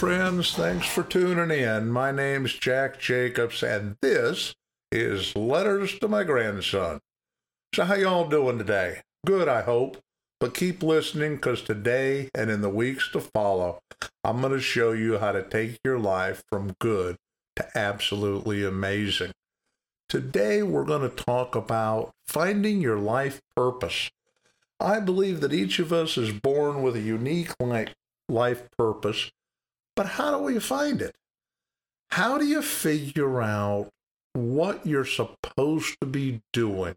Friends. Thanks for tuning in. My name's Jack Jacobs, and this is Letters to My Grandson. So, how y'all doing today? Good, I hope. But keep listening, because today and in the weeks to follow, I'm going to show you how to take your life from good to absolutely amazing. Today, we're going to talk about finding your life purpose. I believe that each of us is born with a unique life purpose, but how do we find it? How do you figure out what you're supposed to be doing?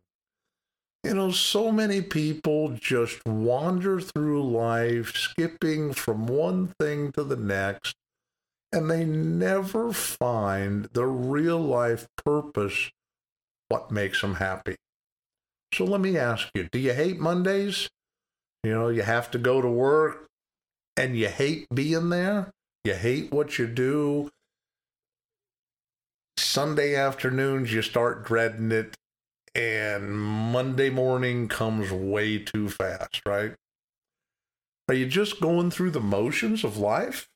You know, so many people just wander through life, skipping from one thing to the next, and they never find the real life purpose, what makes them happy. So let me ask you do you hate Mondays? You know, you have to go to work and you hate being there? You hate what you do? Sunday afternoons, you start dreading it, and Monday morning comes way too fast, right? Are you just going through the motions of life?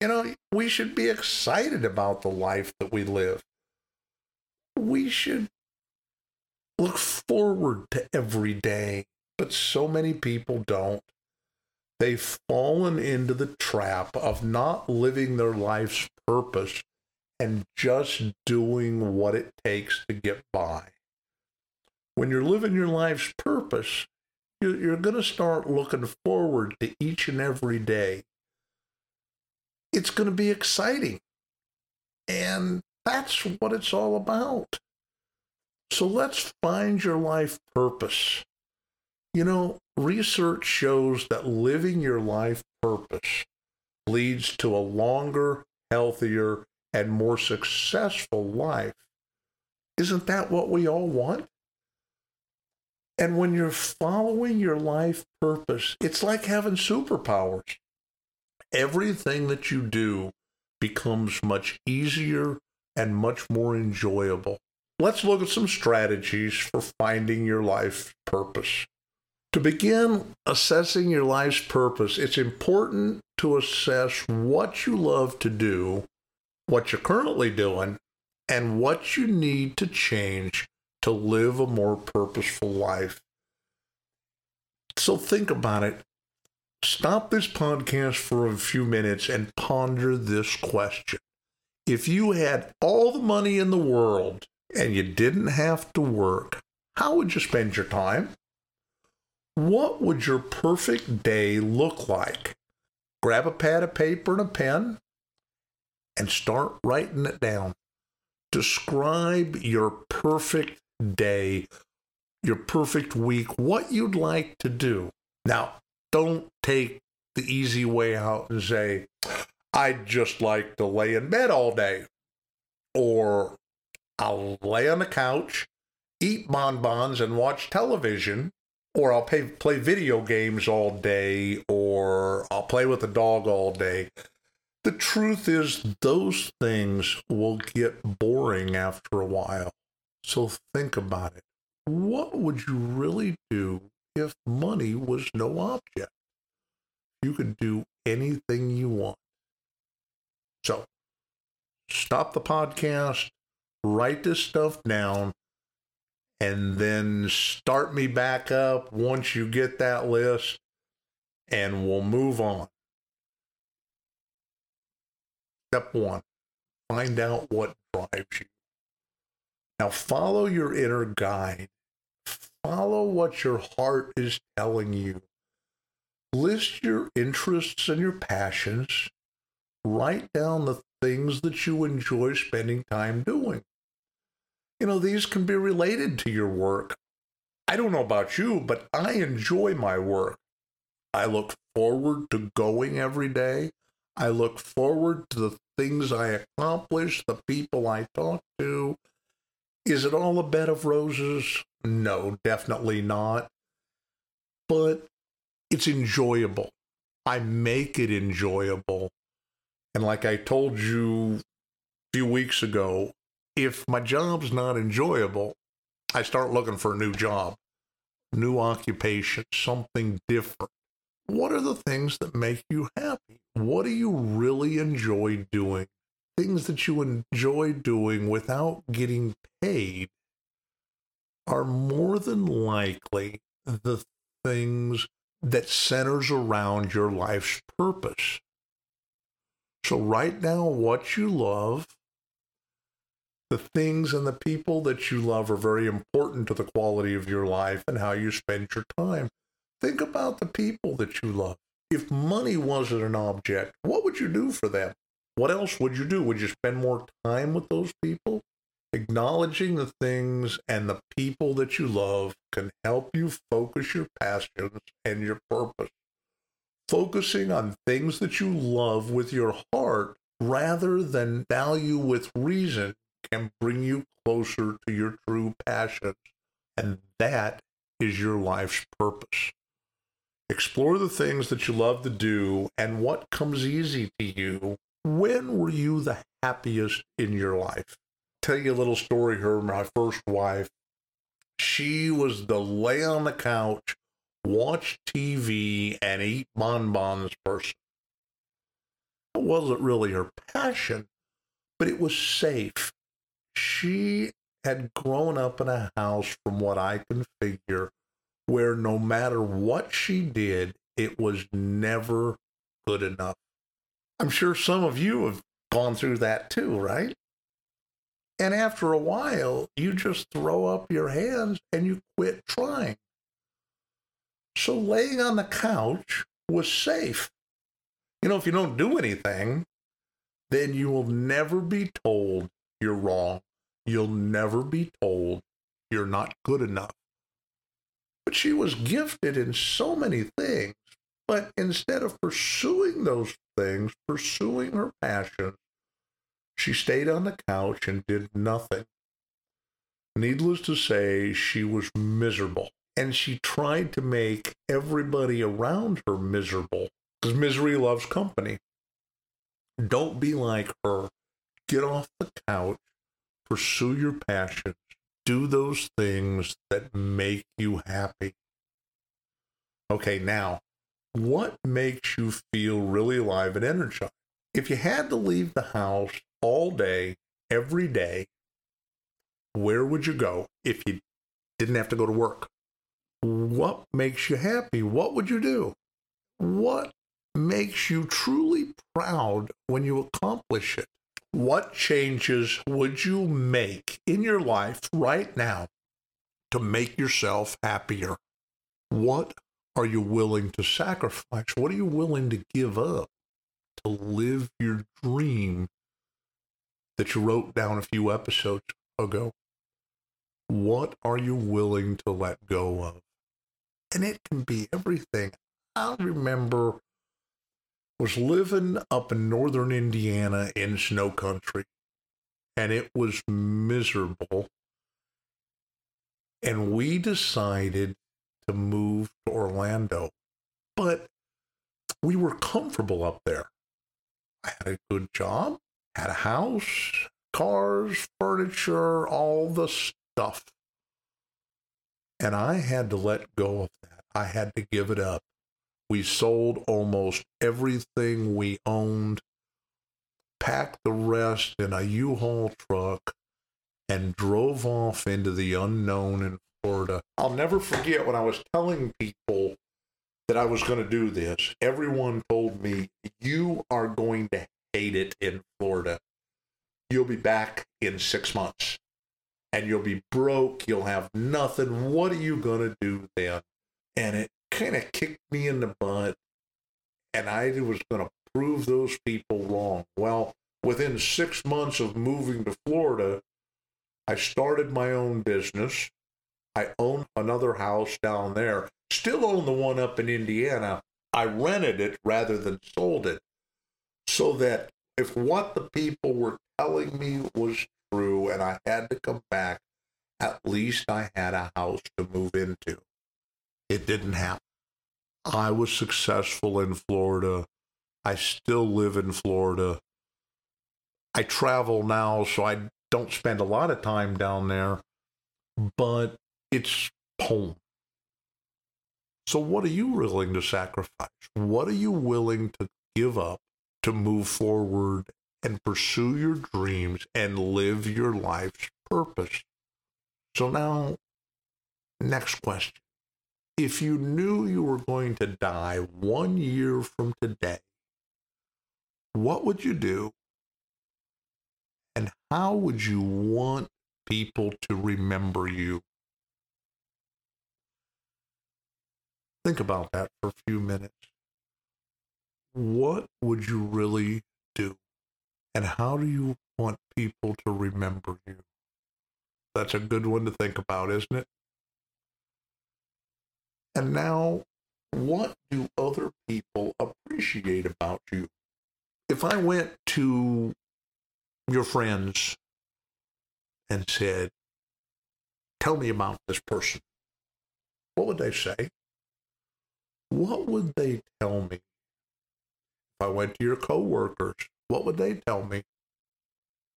You know, we should be excited about the life that we live. We should look forward to every day, but so many people don't. They've fallen into the trap of not living their life's purpose and just doing what it takes to get by. When you're living your life's purpose, you're going to start looking forward to each and every day. It's going to be exciting. And that's what it's all about. So let's find your life purpose. You know, research shows that living your life purpose leads to a longer, healthier, and more successful life. Isn't that what we all want? And when you're following your life purpose, it's like having superpowers. Everything that you do becomes much easier and much more enjoyable. Let's look at some strategies for finding your life purpose. To begin assessing your life's purpose, it's important to assess what you love to do, what you're currently doing, and what you need to change to live a more purposeful life. So think about it. Stop this podcast for a few minutes and ponder this question. If you had all the money in the world and you didn't have to work, how would you spend your time? What would your perfect day look like? Grab a pad of paper and a pen and start writing it down. Describe your perfect day, your perfect week, what you'd like to do. Now, don't take the easy way out and say, I'd just like to lay in bed all day. Or I'll lay on the couch, eat bonbons, and watch television. Or I'll pay, play video games all day, or I'll play with the dog all day. The truth is, those things will get boring after a while. So think about it. What would you really do if money was no object? You could do anything you want. So stop the podcast, write this stuff down, and then start me back up once you get that list, and we'll move on. Step one find out what drives you. Now, follow your inner guide. Follow what your heart is telling you. List your interests and your passions. Write down the things that you enjoy spending time doing. You know, these can be related to your work. I don't know about you, but I enjoy my work. I look forward to going every day. I look forward to the things I accomplish, the people I talk to, is it all a bed of roses? No, definitely not. But it's enjoyable. I make it enjoyable. And like I told you a few weeks ago, if my job's not enjoyable, I start looking for a new job, new occupation, something different. What are the things that make you happy? What do you really enjoy doing? Things that you enjoy doing without getting paid are more than likely the things that centers around your life's purpose. So write down what you love. The things and the people that you love are very important to the quality of your life and how you spend your time. Think about the people that you love. If money wasn't an object, what would you do for them? What else would you do? Would you spend more time with those people? Acknowledging the things and the people that you love can help you focus your passions and your purpose. Focusing on things that you love with your heart rather than value with reason can bring you closer to your true passions. And that is your life's purpose. Explore the things that you love to do and what comes easy to you. When were you the happiest in your life? tell you a little story. Her, my first wife, she was the lay on the couch, watch TV, and eat bonbons person. It wasn't really her passion, but it was safe. She had grown up in a house, from what I can figure, where no matter what she did, it was never good enough. I'm sure some of you have gone through that too, right? And after a while, you just throw up your hands and you quit trying. So laying on the couch was safe. You know, if you don't do anything, then you will never be told you're wrong. You'll never be told you're not good enough. But she was gifted in so many things. But instead of pursuing those things, pursuing her passion, she stayed on the couch and did nothing. Needless to say, she was miserable. And she tried to make everybody around her miserable because misery loves company. Don't be like her. Get off the couch, pursue your passions, do those things that make you happy. Okay, now, what makes you feel really alive and energized? If you had to leave the house all day, every day, where would you go if you didn't have to go to work? What makes you happy? What would you do? What makes you truly proud when you accomplish it? What changes would you make in your life right now to make yourself happier? What are you willing to sacrifice? What are you willing to give up to live your dream that you wrote down a few episodes ago. What are you willing to let go of? And it can be everything. I remember was living up in northern Indiana in snow country, and it was miserable. And we decided to move to Orlando, but we were comfortable up there. I had a good job had a house, cars, furniture, all the stuff. And I had to let go of that. I had to give it up. We sold almost everything we owned, packed the rest in a U Haul truck, and drove off into the unknown in Florida. I'll never forget when I was telling people that I was going to do this, everyone told me, You are going to hate it in Florida. You'll be back in six months and you'll be broke. You'll have nothing. What are you going to do then? And it kind of kicked me in the butt. And I was going to prove those people wrong. Well, within six months of moving to Florida, I started my own business. I own another house down there. Still own the one up in Indiana. I rented it rather than sold it so that if what the people were telling me was true and I had to come back, at least I had a house to move into. It didn't happen. I was successful in Florida. I still live in Florida. I travel now, so I don't spend a lot of time down there, but it's home. So, what are you willing to sacrifice? What are you willing to give up to move forward and pursue your dreams and live your life's purpose? So, now, next question. If you knew you were going to die one year from today, what would you do? And how would you want people to remember you? Think about that for a few minutes. What would you really do? And how do you want people to remember you? That's a good one to think about, isn't it? And now, what do other people appreciate about you? If I went to your friends and said, Tell me about this person, what would they say? What would they tell me? If I went to your coworkers, what would they tell me?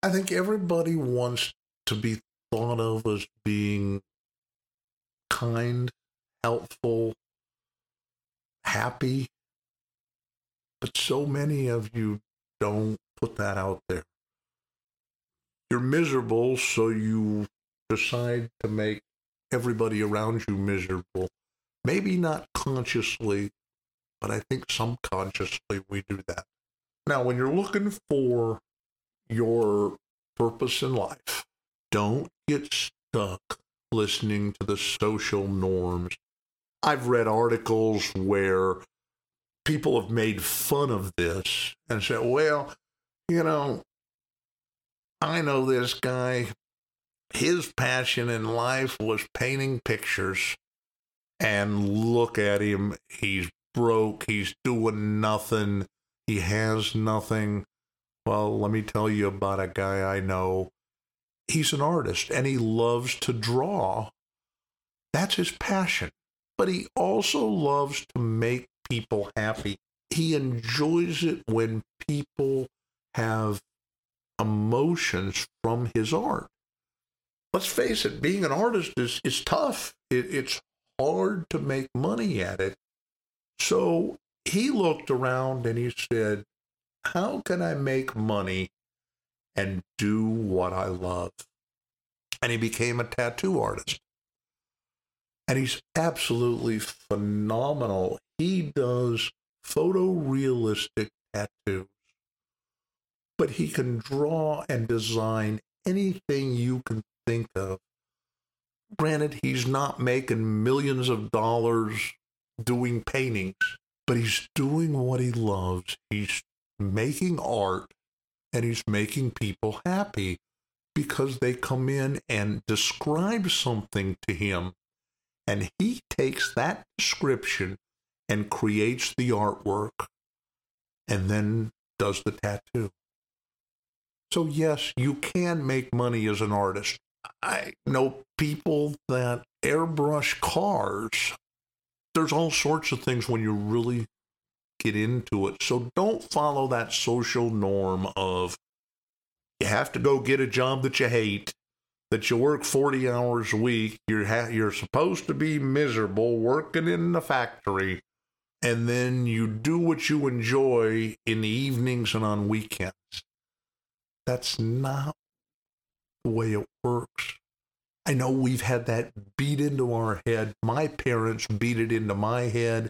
I think everybody wants to be thought of as being kind, helpful, happy. But so many of you don't put that out there. You're miserable, so you decide to make everybody around you miserable. Maybe not consciously, but I think subconsciously we do that. Now, when you're looking for your purpose in life, don't get stuck listening to the social norms. I've read articles where people have made fun of this and said, well, you know, I know this guy. His passion in life was painting pictures. And look at him. He's broke. He's doing nothing. He has nothing. Well, let me tell you about a guy I know. He's an artist and he loves to draw. That's his passion. But he also loves to make people happy. He enjoys it when people have emotions from his art. Let's face it, being an artist is, is tough. It, it's hard to make money at it. So he looked around and he said, How can I make money and do what I love? And he became a tattoo artist. And he's absolutely phenomenal. He does photorealistic tattoos, but he can draw and design anything you can think of. Granted, he's not making millions of dollars doing paintings, but he's doing what he loves. He's making art and he's making people happy because they come in and describe something to him. And he takes that description and creates the artwork and then does the tattoo. So, yes, you can make money as an artist. I know people that airbrush cars. There's all sorts of things when you really get into it. So, don't follow that social norm of you have to go get a job that you hate, that you work 40 hours a week, you're, ha- you're supposed to be miserable working in the factory and then you do what you enjoy in the evenings and on weekends. That's not the way it works. I know we've had that beat into our head. My parents beat it into my head.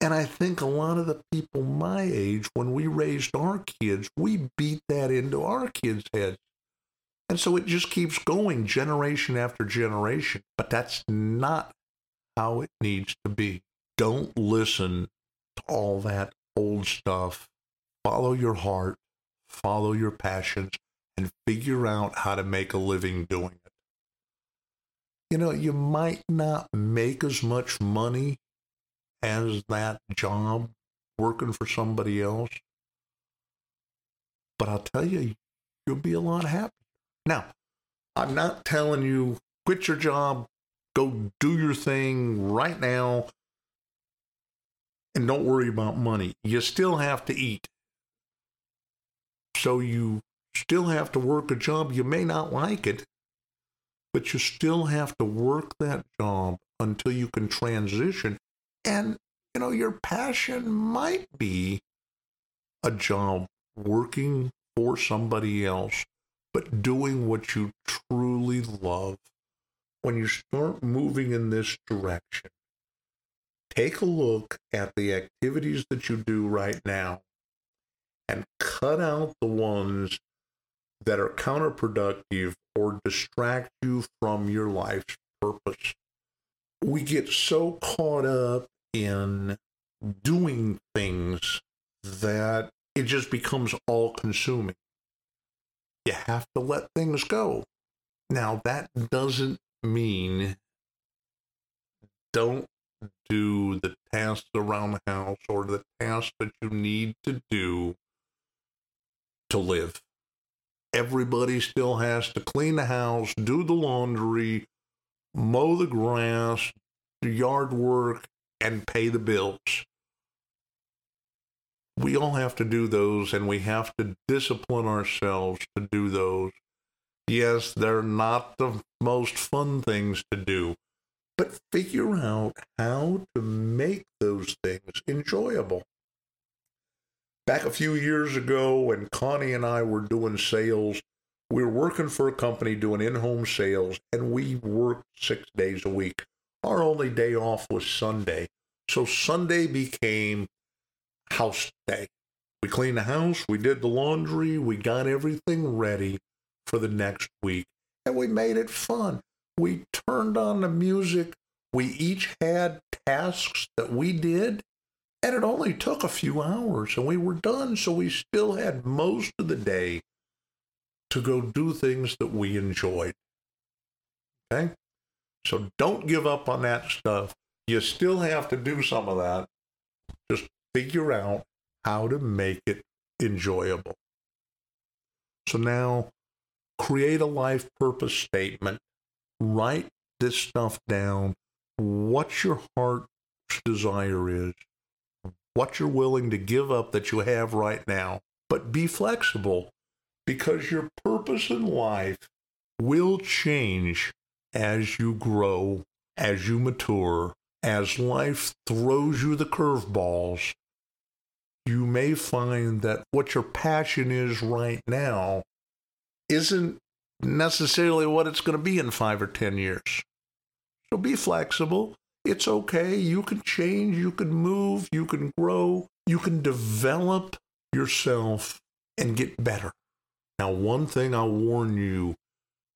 And I think a lot of the people my age, when we raised our kids, we beat that into our kids' heads. And so it just keeps going generation after generation. But that's not how it needs to be don't listen to all that old stuff. Follow your heart, follow your passions, and figure out how to make a living doing it. You know, you might not make as much money as that job working for somebody else, but I'll tell you, you'll be a lot happier. Now, I'm not telling you quit your job, go do your thing right now and don't worry about money. You still have to eat. So you still have to work a job. You may not like it, but you still have to work that job until you can transition And, you know, your passion might be a job working for somebody else, but doing what you truly love. When you start moving in this direction, take a look at the activities that you do right now and cut out the ones that are counterproductive or distract you from your life's purpose. We get so caught up in doing things that it just becomes all consuming. You have to let things go. Now, that doesn't mean don't do the tasks around the house or the tasks that you need to do to live. Everybody still has to clean the house, do the laundry, mow the grass, do yard work, and pay the bills. We all have to do those, and we have to discipline ourselves to do those. Yes, they're not the most fun things to do, but figure out how to make those things enjoyable. Back a few years ago, when Connie and I were doing sales, we were working for a company doing in home sales, and we worked six days a week. Our only day off was Sunday. So Sunday became house day. We cleaned the house, we did the laundry, we got everything ready for the next week, and we made it fun. We turned on the music. We each had tasks that we did, and it only took a few hours and we were done. So we still had most of the day to go do things that we enjoyed. Okay? So don't give up on that stuff. You still have to do some of that. Figure out how to make it enjoyable. So now create a life purpose statement. Write this stuff down. What your heart's desire is what you're willing to give up that you have right now. But be flexible because your purpose in life will change as you grow, as you mature, as life throws you the curveballs. You may find that what your passion is right now isn't necessarily what it's going to be in five or 10 years. So be flexible it's okay. You can change, you can move, you can grow, you can develop yourself and get better. Now, one thing I'll warn you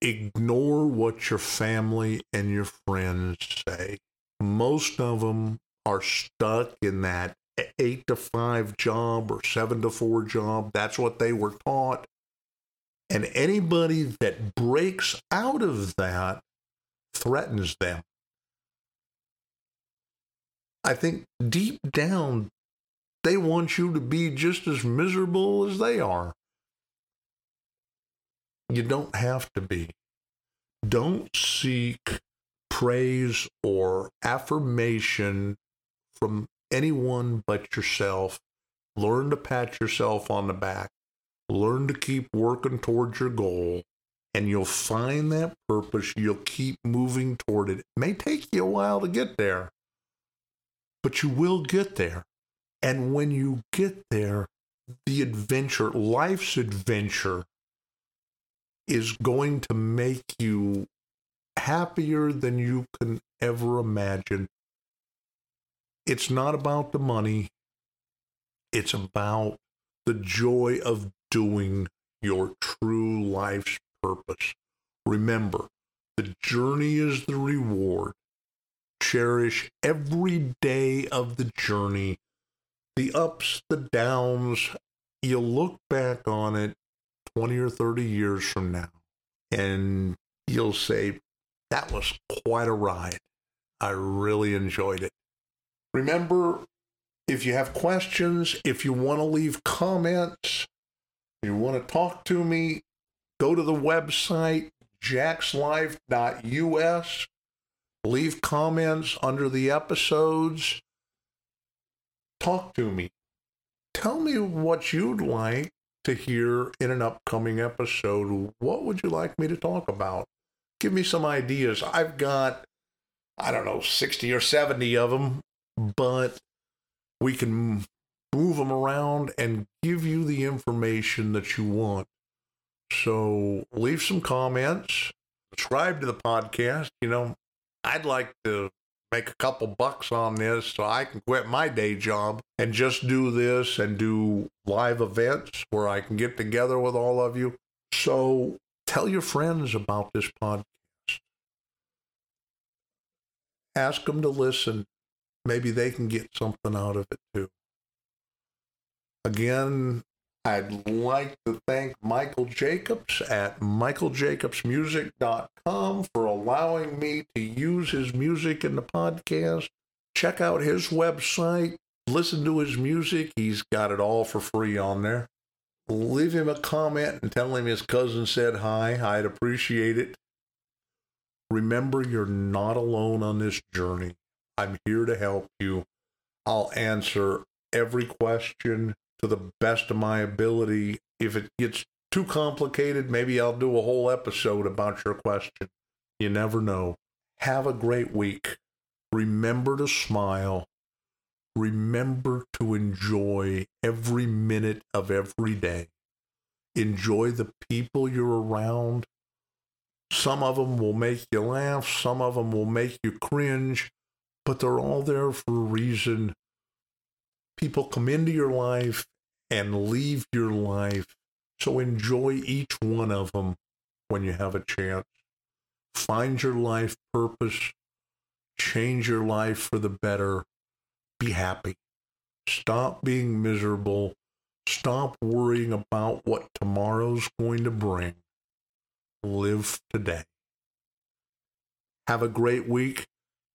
ignore what your family and your friends say. Most of them are stuck in that eight to five job or seven to four job. That's what they were taught. And anybody that breaks out of that threatens them. I think deep down, they want you to be just as miserable as they are. You don't have to be. Don't seek praise or affirmation from anyone but yourself. Learn to pat yourself on the back. Learn to keep working towards your goal, and you'll find that purpose. You'll keep moving toward it. It may take you a while to get there, but you will get there. And when you get there, the adventure, life's adventure, is going to make you happier than you can ever imagine. It's not about the money, it's about the joy of doing your true life's purpose. Remember, the journey is the reward cherish every day of the journey, the ups, the downs. You'll look back on it 20 or 30 years from now, and you'll say, that was quite a ride. I really enjoyed it. Remember, if you have questions, if you want to leave comments, you want to talk to me, go to the website, jackslife.us leave comments under the episodes. Talk to me. Tell me what you'd like to hear in an upcoming episode. What would you like me to talk about? Give me some ideas. I've got, I don't know, 60 or 70 of them, but we can move them around and give you the information that you want. So leave some comments, subscribe to the podcast. You know, I'd like to make a couple bucks on this so I can quit my day job and just do this and do live events where I can get together with all of you. So tell your friends about this podcast. Ask them to listen. Maybe they can get something out of it too. Again, I'd like to thank Michael Jacobs at michaeljacobsmusic.com for allowing me to use his music in the podcast. Check out his website, listen to his music. He's got it all for free on there. Leave him a comment and tell him his cousin said hi. I'd appreciate it. Remember, you're not alone on this journey. I'm here to help you. I'll answer every question to the best of my ability. If it gets too complicated, maybe I'll do a whole episode about your question. You never know. Have a great week. Remember to smile. Remember to enjoy every minute of every day. Enjoy the people you're around. Some of them will make you laugh, some of them will make you cringe, but they're all there for a reason people come into your life and leave your life. So enjoy each one of them when you have a chance. Find your life purpose, change your life for the better. Be happy. Stop being miserable. Stop worrying about what tomorrow's going to bring. Live today. Have a great week,